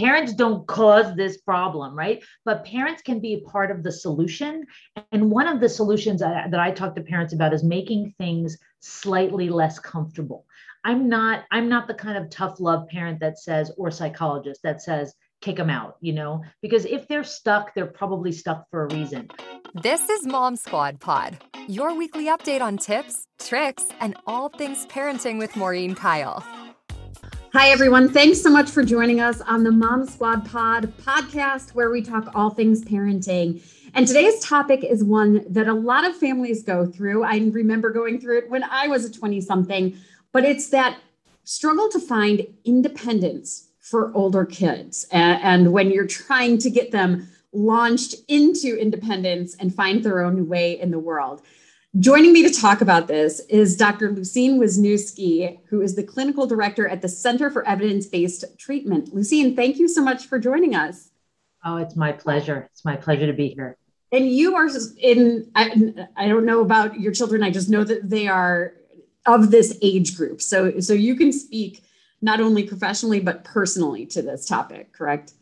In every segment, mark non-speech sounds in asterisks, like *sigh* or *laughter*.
parents don't cause this problem right? But parents can be part of the solution. And one of the solutions that, i talk to parents about is making things slightly less comfortable. I'm not i'm not the kind of tough love parent that says or psychologist that says kick them out you know? Because if they're stuck they're probably stuck for a reason. This is mom squad pod your weekly update on tips tricks and all things parenting with maureen kyle Hi, everyone. Thanks so much for joining us on the Mom Squad Pod podcast, where we talk all things parenting. And today's topic is one that a lot of families go through. I remember going through it when I was a 20 something, but it's that struggle to find independence for older kids. And when you're trying to get them launched into independence and find their own way in the world. Joining me to talk about this is Dr. Lucene Wisniewski, who is the clinical director at the Center for Evidence Based Treatment. Lucene, thank you so much for joining us. Oh, it's my pleasure. It's my pleasure to be here. And you are in, I, I don't know about your children, I just know that they are of this age group. So, so you can speak not only professionally, but personally to this topic, correct?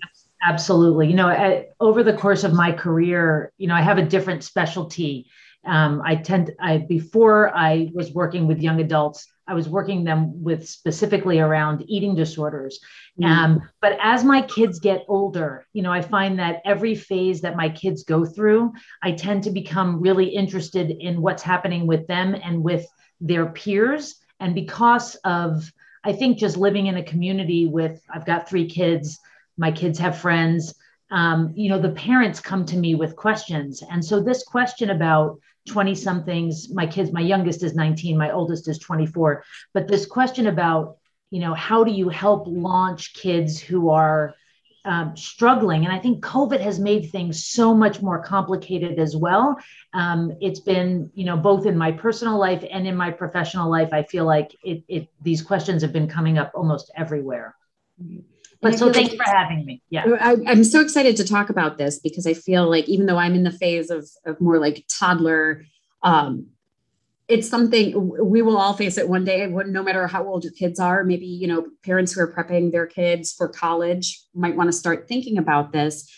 Absolutely. You know, I, over the course of my career, you know, I have a different specialty um, I tend, I before I was working with young adults, I was working them with specifically around eating disorders. Mm-hmm. Um, but as my kids get older, you know, I find that every phase that my kids go through, I tend to become really interested in what's happening with them and with their peers. And because of, I think, just living in a community with, I've got three kids, my kids have friends. Um, you know, the parents come to me with questions. And so, this question about 20 somethings my kids my youngest is 19 my oldest is 24 but this question about you know how do you help launch kids who are um, struggling? And i think covid has made things so much more complicated as well. Um, it's been you know both in my personal life and in my professional life i feel like it, it these questions have been coming up almost everywhere but so thanks like, for having me. Yeah. I, am so excited to talk about this because I feel like even though I'm in the phase of, of more like toddler, um, it's something we will all face it one day, no matter how old your kids are. Maybe, you know, parents who are prepping their kids for college might want to start thinking about this.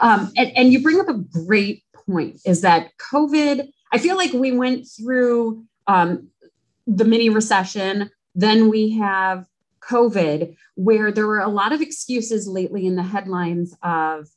Um, and, and you bring up a great point is that COVID, I feel like we went through um, the mini recession, then we have COVID, where there were a lot of excuses lately in the headlines of,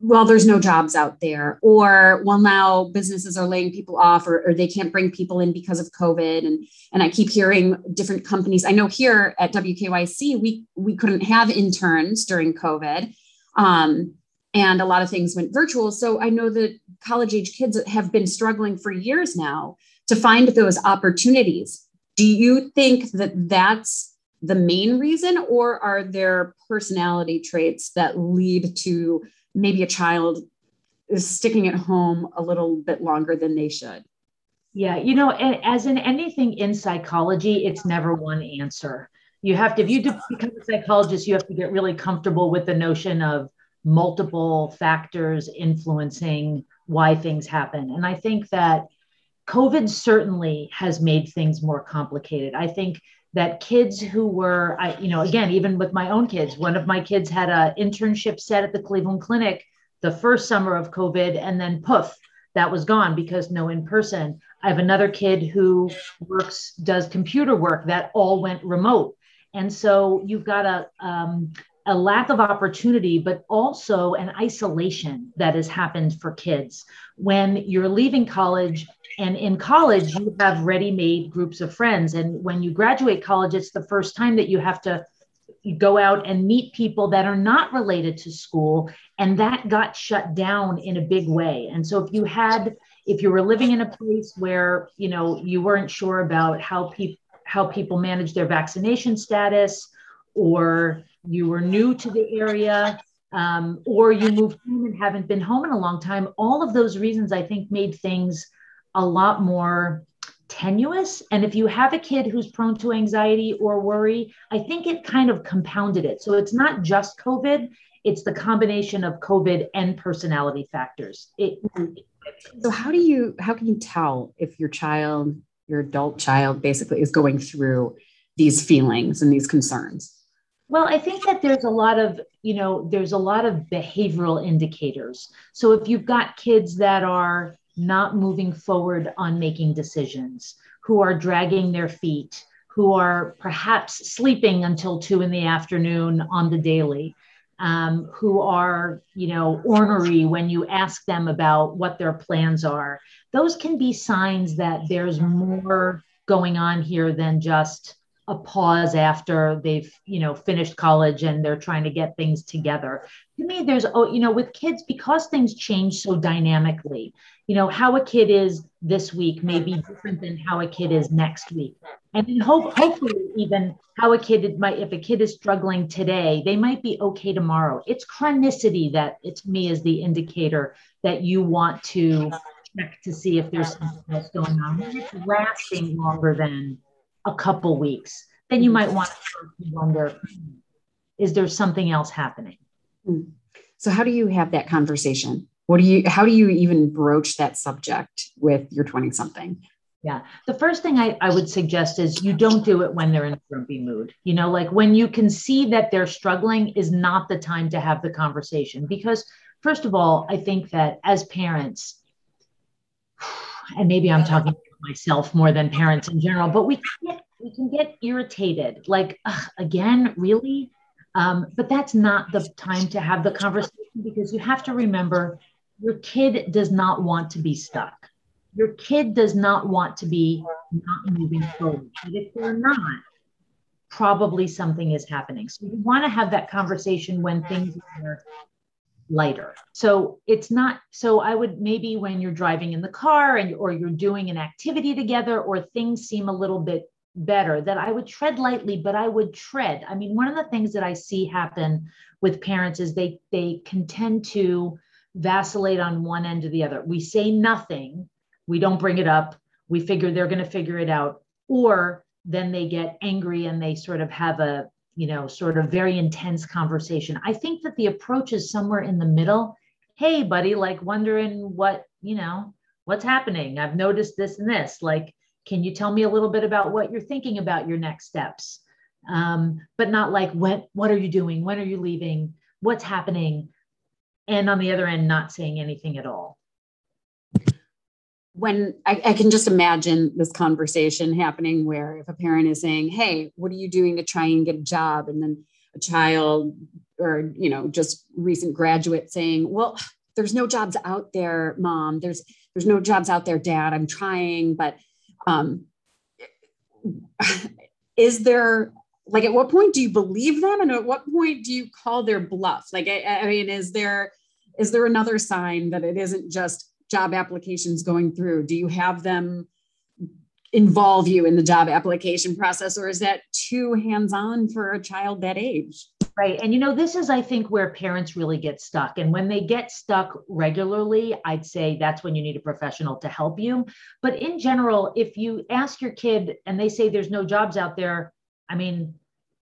well, there's no jobs out there, or well, now businesses are laying people off, or, or they can't bring people in because of COVID. And, and I keep hearing different companies. I know here at WKYC, we, we couldn't have interns during COVID. Um, and a lot of things went virtual. So I know that college age kids have been struggling for years now to find those opportunities. Do you think that that's the main reason, or are there personality traits that lead to maybe a child sticking at home a little bit longer than they should? Yeah, you know, as in anything in psychology, it's never one answer. You have to, if you become a psychologist, you have to get really comfortable with the notion of multiple factors influencing why things happen. And I think that COVID certainly has made things more complicated. I think that kids who were I, you know again even with my own kids one of my kids had an internship set at the cleveland clinic the first summer of covid and then poof that was gone because no in person i have another kid who works does computer work that all went remote and so you've got a um, a lack of opportunity, but also an isolation that has happened for kids. When you're leaving college, and in college, you have ready made groups of friends. And when you graduate college, it's the first time that you have to go out and meet people that are not related to school. And that got shut down in a big way. And so if you had, if you were living in a place where, you know, you weren't sure about how people, how people manage their vaccination status, or you were new to the area, um, or you moved home and haven't been home in a long time, all of those reasons I think made things a lot more tenuous. And if you have a kid who's prone to anxiety or worry, I think it kind of compounded it. So it's not just COVID, it's the combination of COVID and personality factors. It, so how do you how can you tell if your child, your adult child basically is going through these feelings and these concerns? Well, I think that there's a lot of, you know, there's a lot of behavioral indicators. So if you've got kids that are not moving forward on making decisions, who are dragging their feet, who are perhaps sleeping until two in the afternoon on the daily, um, who are, you know, ornery when you ask them about what their plans are. Those can be signs that there's more going on here than just a pause after they've you know finished college and they're trying to get things together. To me there's oh you know with kids because things change so dynamically you know how a kid is this week may be different than how a kid is next week. And hope, hopefully even how a kid might if a kid is struggling today they might be okay tomorrow. It's chronicity that it's me is the indicator that you want to check to see if there's something else going on. It's lasting longer than a couple weeks, then you might want to wonder is there something else happening? Hmm. So, how do you have that conversation? What do you, how do you even broach that subject with your 20 something? Yeah. The first thing I, I would suggest is you don't do it when they're in a grumpy mood. You know, like when you can see that they're struggling is not the time to have the conversation. Because, first of all, I think that as parents, *sighs* and maybe I'm talking myself more than parents in general, but we can get, we can get irritated. Like, again, really? Um, but that's not the time to have the conversation because you have to remember your kid does not want to be stuck. Your kid does not want to be not moving forward. And if they're not, probably something is happening. So you want to have that conversation when things are lighter. So it's not so I would maybe when you're driving in the car and or you're doing an activity together or things seem a little bit better that I would tread lightly but I would tread. I mean one of the things that I see happen with parents is they they can tend to vacillate on one end or the other. We say nothing, we don't bring it up, we figure they're going to figure it out or then they get angry and they sort of have a you know, sort of very intense conversation. I think that the approach is somewhere in the middle. Hey, buddy, like wondering what, you know, what's happening. I've noticed this and this. Like, can you tell me a little bit about what you're thinking about your next steps? Um, but not like, what, what are you doing? When are you leaving? What's happening? And on the other end, not saying anything at all when I, I, can just imagine this conversation happening where if a parent is saying hey what are you doing to try and get a job? and then a child or you know just recent graduate saying well there's no jobs out there mom. There's there's no jobs out there dad. I'm trying but um is there like at what point do you believe them? And at what point do you call their bluff? Like I, I mean is there is there another sign that it isn't just job applications going through? Do you have them involve you in the job application process, or is that too hands on for a child that age? Right. And you know, this is, I think, where parents really get stuck. And when they get stuck regularly, I'd say that's when you need a professional to help you. But in general, if you ask your kid and they say there's no jobs out there, I mean,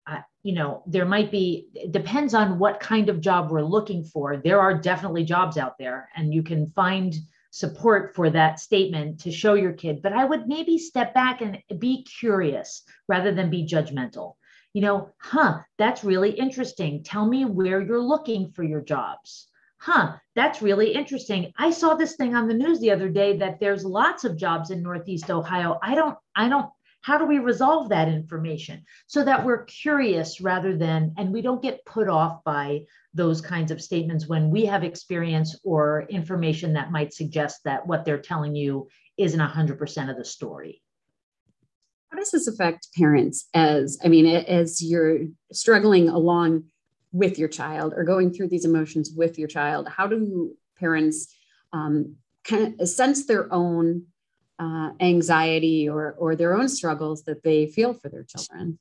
uh, you know, there might be, depends on what kind of job we're looking for. There are definitely jobs out there, and you can find support for that statement to show your kid. But I would maybe step back and be curious rather than be judgmental. You know, huh, that's really interesting. Tell me where you're looking for your jobs. Huh, that's really interesting. I saw this thing on the news the other day that there's lots of jobs in Northeast Ohio. I don't, I don't how do we resolve that information so that we're curious rather than, and we don't get put off by those kinds of statements when we have experience or information that might suggest that what they're telling you isn't 100% of the story? How does this affect parents as, I mean, as you're struggling along with your child or going through these emotions with your child? How do parents um, kind of sense their own uh, anxiety or or their own struggles that they feel for their children.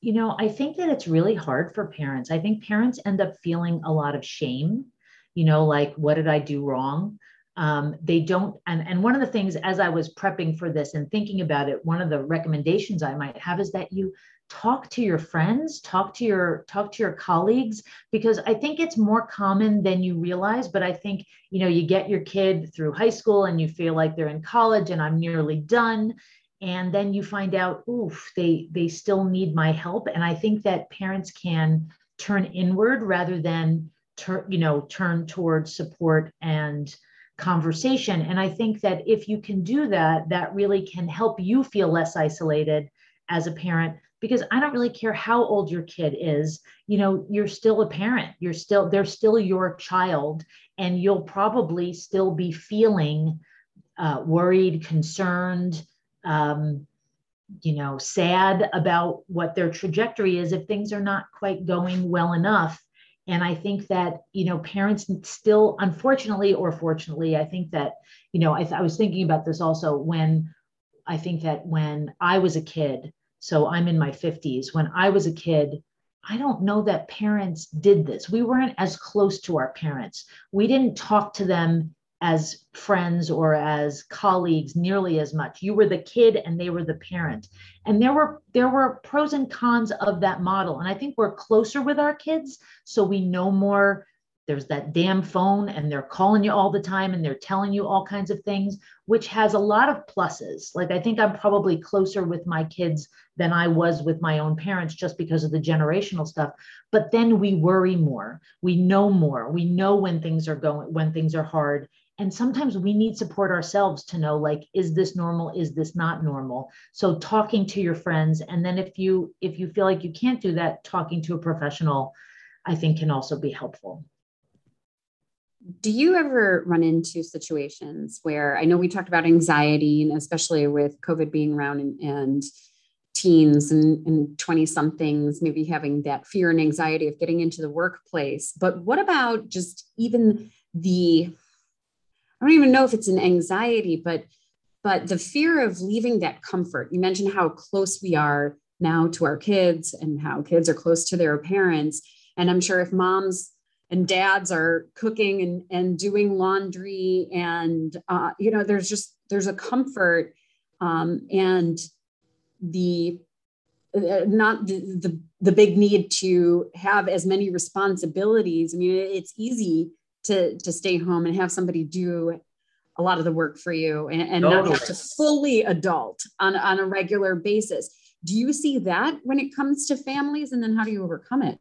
You know i think that it's really hard for parents. I think parents end up feeling a lot of shame you know like what did i do wrong? Um, they don't and and one of the things as i was prepping for this and thinking about it one of the recommendations i might have is that you talk to your friends talk to your talk to your colleagues because i think it's more common than you realize but i think you know you get your kid through high school and you feel like they're in college and i'm nearly done. And then you find out oof they they still need my help. And i think that parents can turn inward rather than turn you know turn towards support and conversation. And i think that if you can do that that really can help you feel less isolated as a parent because i don't really care how old your kid is you know you're still a parent you're still they're still your child and you'll probably still be feeling uh, worried concerned um, you know, sad about what their trajectory is if things are not quite going well enough. And I think that, you know, parents still, unfortunately or fortunately, I think that, you know, I, th- I was thinking about this also when I think that when I was a kid, so I'm in my 50s, when I was a kid, I don't know that parents did this. We weren't as close to our parents. We didn't talk to them as friends or as colleagues nearly as much you were the kid and they were the parent and there were there were pros and cons of that model and i think we're closer with our kids so we know more there's that damn phone and they're calling you all the time and they're telling you all kinds of things which has a lot of pluses. Like i think i'm probably closer with my kids than i was with my own parents just because of the generational stuff. But then we worry more. We know more. We know when things are going when things are hard. And sometimes we need support ourselves to know like is this normal? Is this not normal? So talking to your friends and then if you if you feel like you can't do that talking to a professional i think can also be helpful do you ever run into situations where i know we talked about anxiety and especially with covid being around and, and teens and 20 somethings maybe having that fear and anxiety of getting into the workplace but what about just even the I don't even know if it's an anxiety, but but the fear of leaving that comfort. You mentioned how close we are now to our kids and how kids are close to their parents. And I'm sure if moms and dads are cooking and, and doing laundry and uh, you know there's just there's a comfort um, and the uh, not the, the the big need to have as many responsibilities i mean it's easy to to stay home and have somebody do a lot of the work for you and, and totally. not have to fully adult on, on a regular basis. Do you see that when it comes to families? And then how do you overcome it?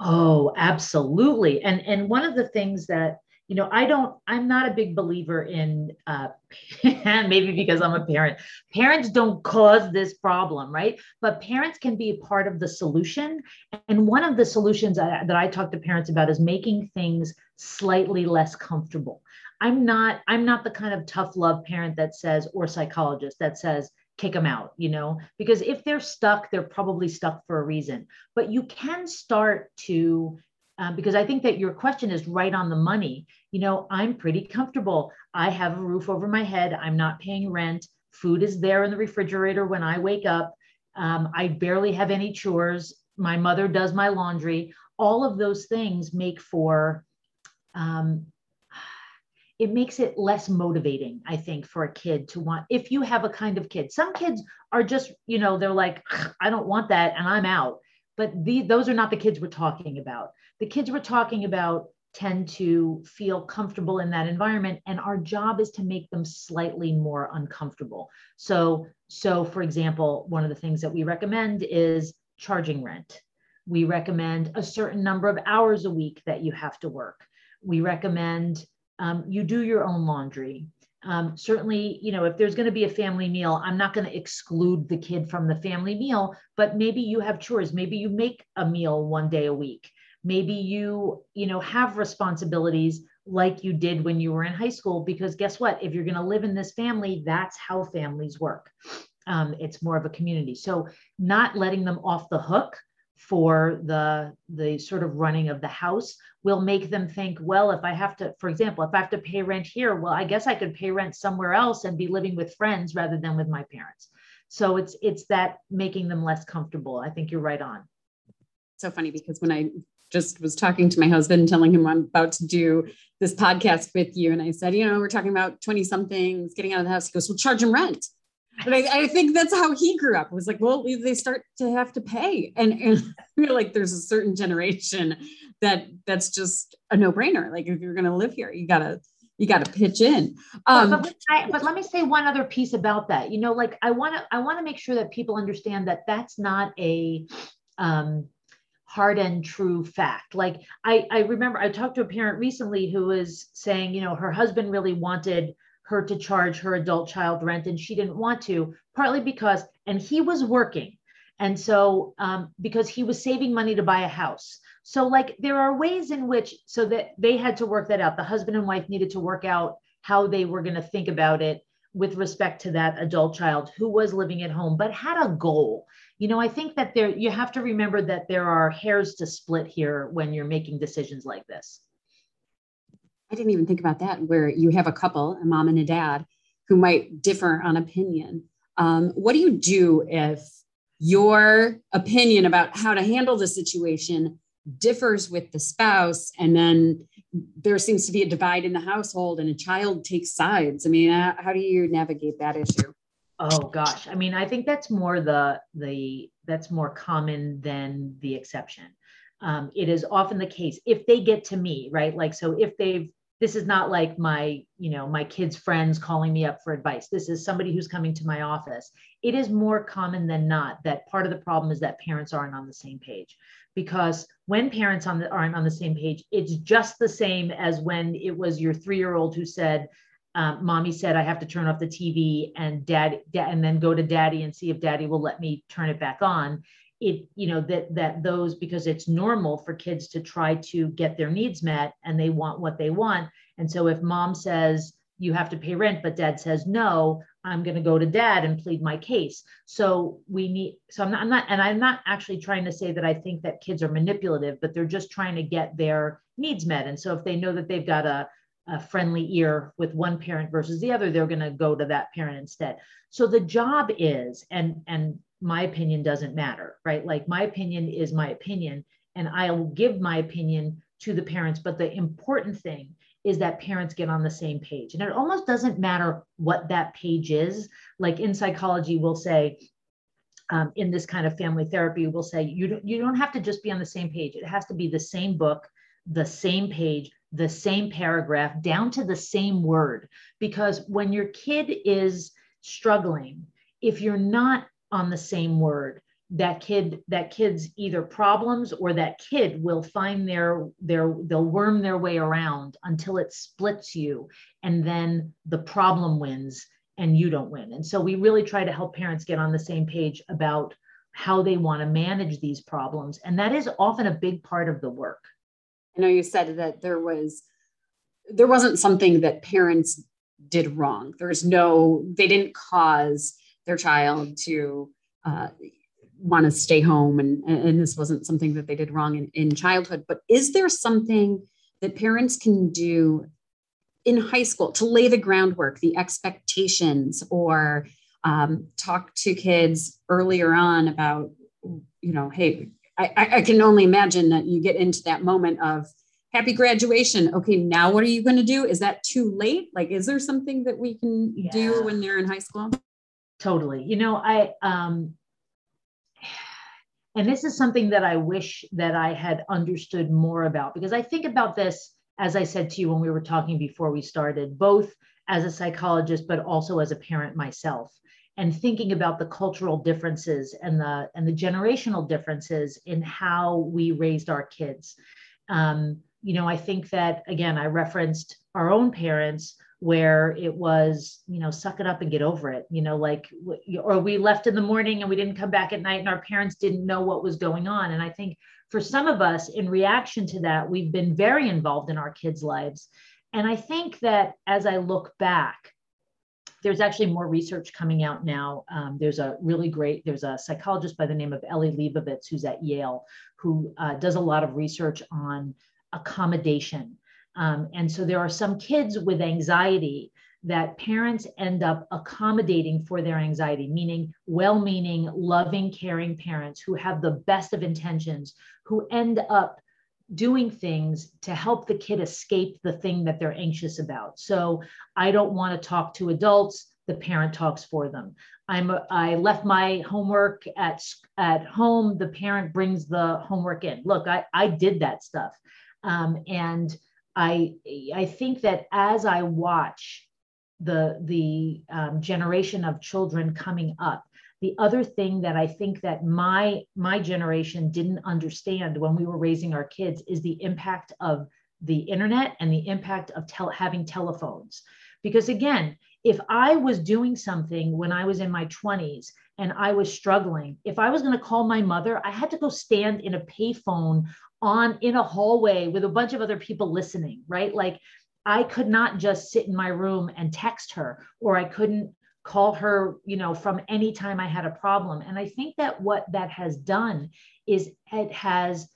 Oh, absolutely. And and one of the things that you know i don't i'm not a big believer in uh *laughs* maybe because i'm a parent. Parents don't cause this problem right? But parents can be part of the solution. And one of the solutions that, that i talk to parents about is making things slightly less comfortable. I'm not i'm not the kind of tough love parent that says or psychologist that says kick them out you know because if they're stuck they're probably stuck for a reason but you can start to um, because I think that your question is right on the money. You know, I'm pretty comfortable. I have a roof over my head. I'm not paying rent. Food is there in the refrigerator when I wake up. Um, I barely have any chores. My mother does my laundry. All of those things make for, um, it makes it less motivating, I think, for a kid to want, if you have a kind of kid. Some kids are just, you know, they're like, I don't want that and I'm out. But the, those are not the kids we're talking about the kids we're talking about tend to feel comfortable in that environment and our job is to make them slightly more uncomfortable so so for example one of the things that we recommend is charging rent we recommend a certain number of hours a week that you have to work we recommend um, you do your own laundry. Um, certainly you know if there's going to be a family meal i'm not going to exclude the kid from the family meal but maybe you have chores. Maybe you make a meal one day a week. Maybe you you know have responsibilities like you did when you were in high school because guess what? If you're going to live in this family that's how families work. Um, it's more of a community. So not letting them off the hook for the the sort of running of the house will make them think well if i have to for example if i have to pay rent here well i guess i could pay rent somewhere else and be living with friends rather than with my parents so it's it's that making them less comfortable i think you're right on so funny because when I just was talking to my husband, telling him I'm about to do this podcast with you. And I said, you know, we're talking about 20 somethings getting out of the house. He goes, we'll charge him rent. But I, I, think that's how he grew up. It was like, well, they start to have to pay. And, and *laughs* I feel like there's a certain generation that that's just a no brainer. Like if you're going to live here, you gotta, you you got to pitch in. Um, but, but, I, but, let me say one other piece about that. You know, like I want to I want to make sure that people understand that that's not a um, hard and true fact. Like I I remember I talked to a parent recently who was saying, you know, her husband really wanted her to charge her adult child rent and she didn't want to, partly because and he was working. And so um, because he was saving money to buy a house. So, like, there are ways in which, so that they had to work that out. The husband and wife needed to work out how they were going to think about it with respect to that adult child who was living at home, but had a goal. You know, I think that there, you have to remember that there are hairs to split here when you're making decisions like this. I didn't even think about that, where you have a couple, a mom and a dad, who might differ on opinion. Um, what do you do if your opinion about how to handle the situation differs with the spouse and then there seems to be a divide in the household and a child takes sides? I mean uh, how do you navigate that issue? Oh gosh. I mean i think that's more the the that's more common than the exception. Um, it is often the case if they get to me right? Like so if they've this is not like my you know my kids friends calling me up for advice this is somebody who's coming to my office it is more common than not that part of the problem is that parents aren't on the same page because when parents on the, aren't on the same page, it's just the same as when it was your three year old who said, um, "Mommy said I have to turn off the TV," and dad, da- and then go to daddy and see if daddy will let me turn it back on. It, you know, that that those because it's normal for kids to try to get their needs met and they want what they want. And so if mom says you have to pay rent, but dad says no, I'm going to go to dad and plead my case. So we need, so I'm not, I'm not, and I'm not actually trying to say that I think that kids are manipulative, but they're just trying to get their needs met. And so if they know that they've got a, a friendly ear with one parent versus the other, they're going to go to that parent instead. So the job is, and, and my opinion doesn't matter, right? Like my opinion is my opinion, and I'll give my opinion to the parents. But the important thing is that parents get on the same page. And it almost doesn't matter what that page is. Like in psychology, we'll say, um, in this kind of family therapy, we'll say you don't, you don't have to just be on the same page. It has to be the same book, the same page, the same paragraph, down to the same word. Because when your kid is struggling, if you're not on the same word, that kid that kid's either problems or that kid will find their their they'll worm their way around until it splits you and then the problem wins and you don't win. And so we really try to help parents get on the same page about how they want to manage these problems and that is often a big part of the work. I know you said that there was there wasn't something that parents did wrong. There's no they didn't cause their child to uh, want to stay home and, and this wasn't something that they did wrong in, in childhood. But is there something that parents can do in high school to lay the groundwork the expectations or um, talk to kids earlier on about you know hey I, I can only imagine that you get into that moment of happy graduation. Okay now what are you going to do? Is that too late? Like is there something that we can yeah. do when they're in high school totally. You know i um and this is something that I wish that I had understood more about because I think about this, as I said to you when we were talking before we started, both as a psychologist, but also as a parent myself and thinking about the cultural differences and the and the generational differences in how we raised our kids. Um, you know i think that again i referenced our own parents where it was, you know, suck it up and get over it, you know, like, or we left in the morning and we didn't come back at night and our parents didn't know what was going on. And I think for some of us, in reaction to that, we've been very involved in our kids' lives. And I think that as I look back, there's actually more research coming out now. Um, there's a really great, there's a psychologist by the name of Eli Lebowitz, who's at Yale, who uh, does a lot of research on accommodation um, and so there are some kids with anxiety that parents end up accommodating for their anxiety, meaning well meaning, loving, caring parents who have the best of intentions, who end up doing things to help the kid escape the thing that they're anxious about. So I don't want to talk to adults, the parent talks for them. I'm I left my homework at at home, the parent brings the homework in. Look, I I did that stuff. Um, and I I think that as I watch the the um, generation of children coming up, the other thing that I think that my my generation didn't understand when we were raising our kids is the impact of the internet and the impact of tel- having telephones. Because again, if I was doing something when I was in my 20s and I was struggling, if I was going to call my mother, I had to go stand in a payphone on in a hallway with a bunch of other people listening, right? Like I could not just sit in my room and text her, or I couldn't call her, you know, from any time I had a problem. And I think that what that has done is it has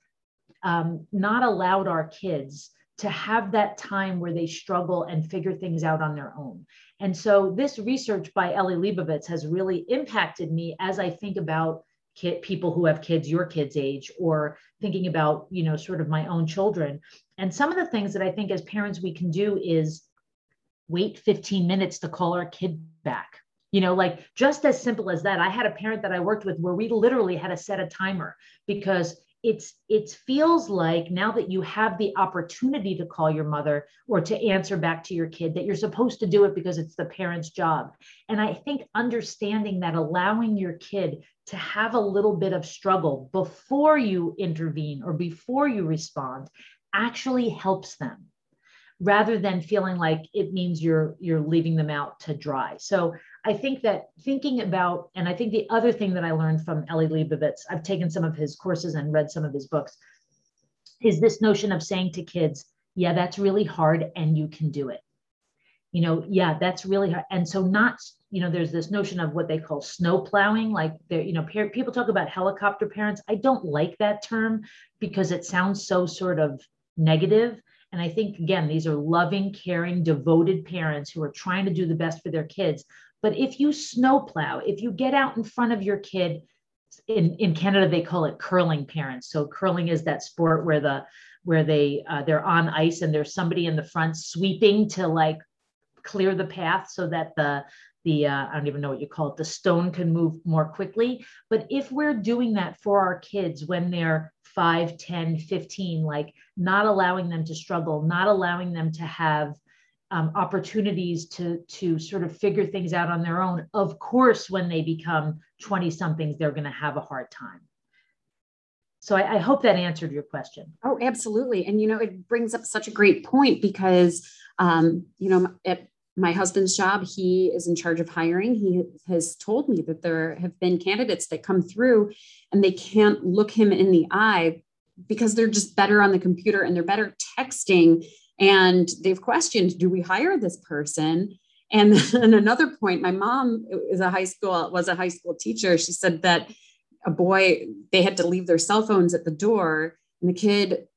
um, not allowed our kids to have that time where they struggle and figure things out on their own. And so this research by Eli Lebowitz has really impacted me as I think about kid, people who have kids your kids age or thinking about, you know, sort of my own children. And some of the things that I think as parents we can do is wait 15 minutes to call our kid back. You know, like just as simple as that. I had a parent that I worked with where we literally had to set a timer because it's it feels like now that you have the opportunity to call your mother or to answer back to your kid that you're supposed to do it because it's the parent's job. And i think understanding that allowing your kid to have a little bit of struggle before you intervene or before you respond actually helps them rather than feeling like it means you're you're leaving them out to dry. So i think that thinking about and i think the other thing that i learned from eli lebowitz i've taken some of his courses and read some of his books is this notion of saying to kids yeah that's really hard and you can do it. You know yeah that's really hard. And so not you know there's this notion of what they call snow plowing like you know par- people talk about helicopter parents. I don't like that term because it sounds so sort of negative and I think, again, these are loving, caring, devoted parents who are trying to do the best for their kids. But if you snowplow, if you get out in front of your kid, in, in Canada, they call it curling parents. So curling is that sport where the where they uh, they're on ice and there's somebody in the front sweeping to like clear the path so that the the uh, I don't even know what you call it the stone can move more quickly. But if we're doing that for our kids when they're 5, 10, 15, like not allowing them to struggle, not allowing them to have um, opportunities to, to sort of figure things out on their own. Of course, when they become 20 somethings, they're going to have a hard time. So I, I, hope that answered your question. Oh, absolutely. And, you know, it brings up such a great point because, um, you know, at my husband's job, he is in charge of hiring. He has told me that there have been candidates that come through and they can't look him in the eye because they're just better on the computer and they're better texting. And they've questioned, do we hire this person? And *laughs* then another point, my mom is a high school, was a high school teacher. She said that a boy, they had to leave their cell phones at the door and the kid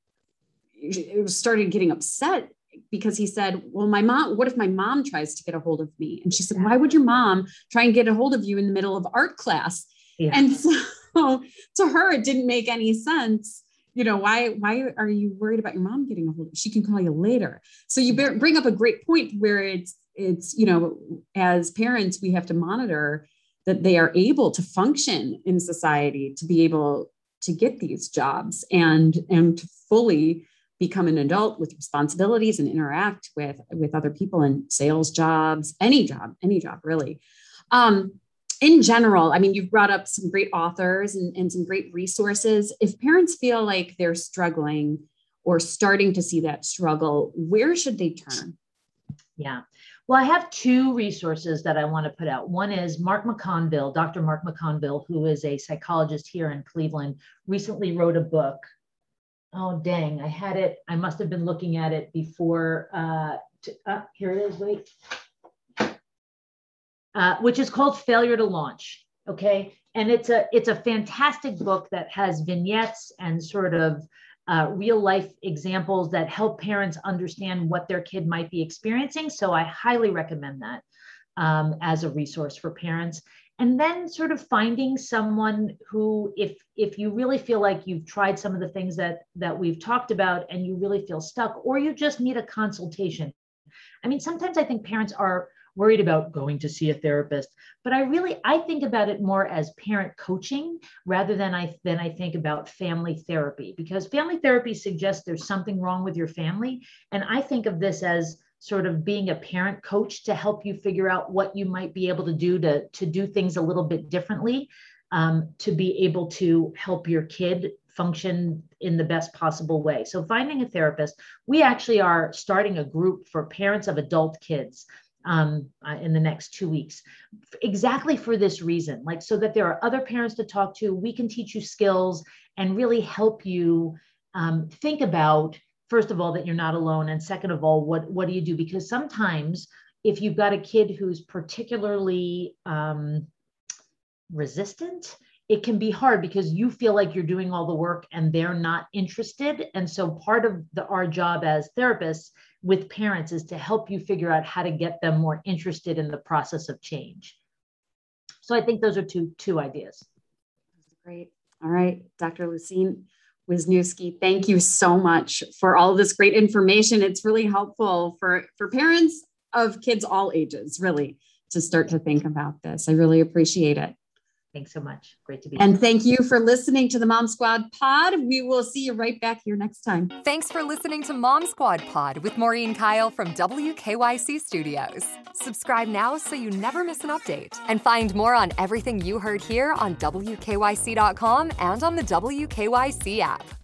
started getting upset because he said, Well, my mom, what if my mom tries to get a hold of me? And she said, Why would your mom try and get a hold of you in the middle of art class? Yeah. And so *laughs* to her, it didn't make any sense. You know, why, why are you worried about your mom getting a hold of you? She can call you later. So you bring up a great point where it's, it's, you know, as parents, we have to monitor that they are able to function in society to be able to get these jobs and and to fully become an adult with responsibilities and interact with with other people in sales jobs any job any job really um, in general i mean you've brought up some great authors and, and some great resources if parents feel like they're struggling or starting to see that struggle where should they turn yeah well, I have two resources that I want to put out. One is Mark McConville, Dr. Mark McConville, who is a psychologist here in Cleveland, recently wrote a book oh dang, I had it. I must have been looking at it before. Uh, to, uh, here it is. Wait. Uh, which is called Failure to Launch. Okay, and it's a it's a fantastic book that has vignettes and sort of uh, real life examples that help parents understand what their kid might be experiencing. So I highly recommend that um, as a resource for parents and then sort of finding someone who if if you really feel like you've tried some of the things that that we've talked about and you really feel stuck or you just need a consultation i mean sometimes i think parents are worried about going to see a therapist. But I really I think about it more as parent coaching rather than I than I think about family therapy because family therapy suggests there's something wrong with your family. And I think of this as sort of being a parent coach to help you figure out what you might be able to do to, to do things a little bit differently um, to be able to help your kid function in the best possible way. So, finding a therapist, we actually are starting a group for parents of adult kids um, uh, in the next two weeks, exactly for this reason. Like, so that there are other parents to talk to, we can teach you skills and really help you um, think about first of all that you're not alone and second of all what what do you do? Because sometimes if you've got a kid who's particularly um, resistant it can be hard because you feel like you're doing all the work and they're not interested. And so part of the, our job as therapists with parents is to help you figure out how to get them more interested in the process of change. So i think those are two two ideas. Great. All right dr lucene Wisniewski, thank you so much for all this great information. It's really helpful for, for parents of kids all ages, really, to start to think about this. I really appreciate it. Thanks so much. Great to be here. And thank you for listening to the Mom Squad pod. We will see you right back here next time. Thanks for listening to Mom Squad pod with Maureen Kyle from WKYC Studios. Subscribe now so you never miss an update. And find more on everything you heard here on WKYC.com and on the WKYC app.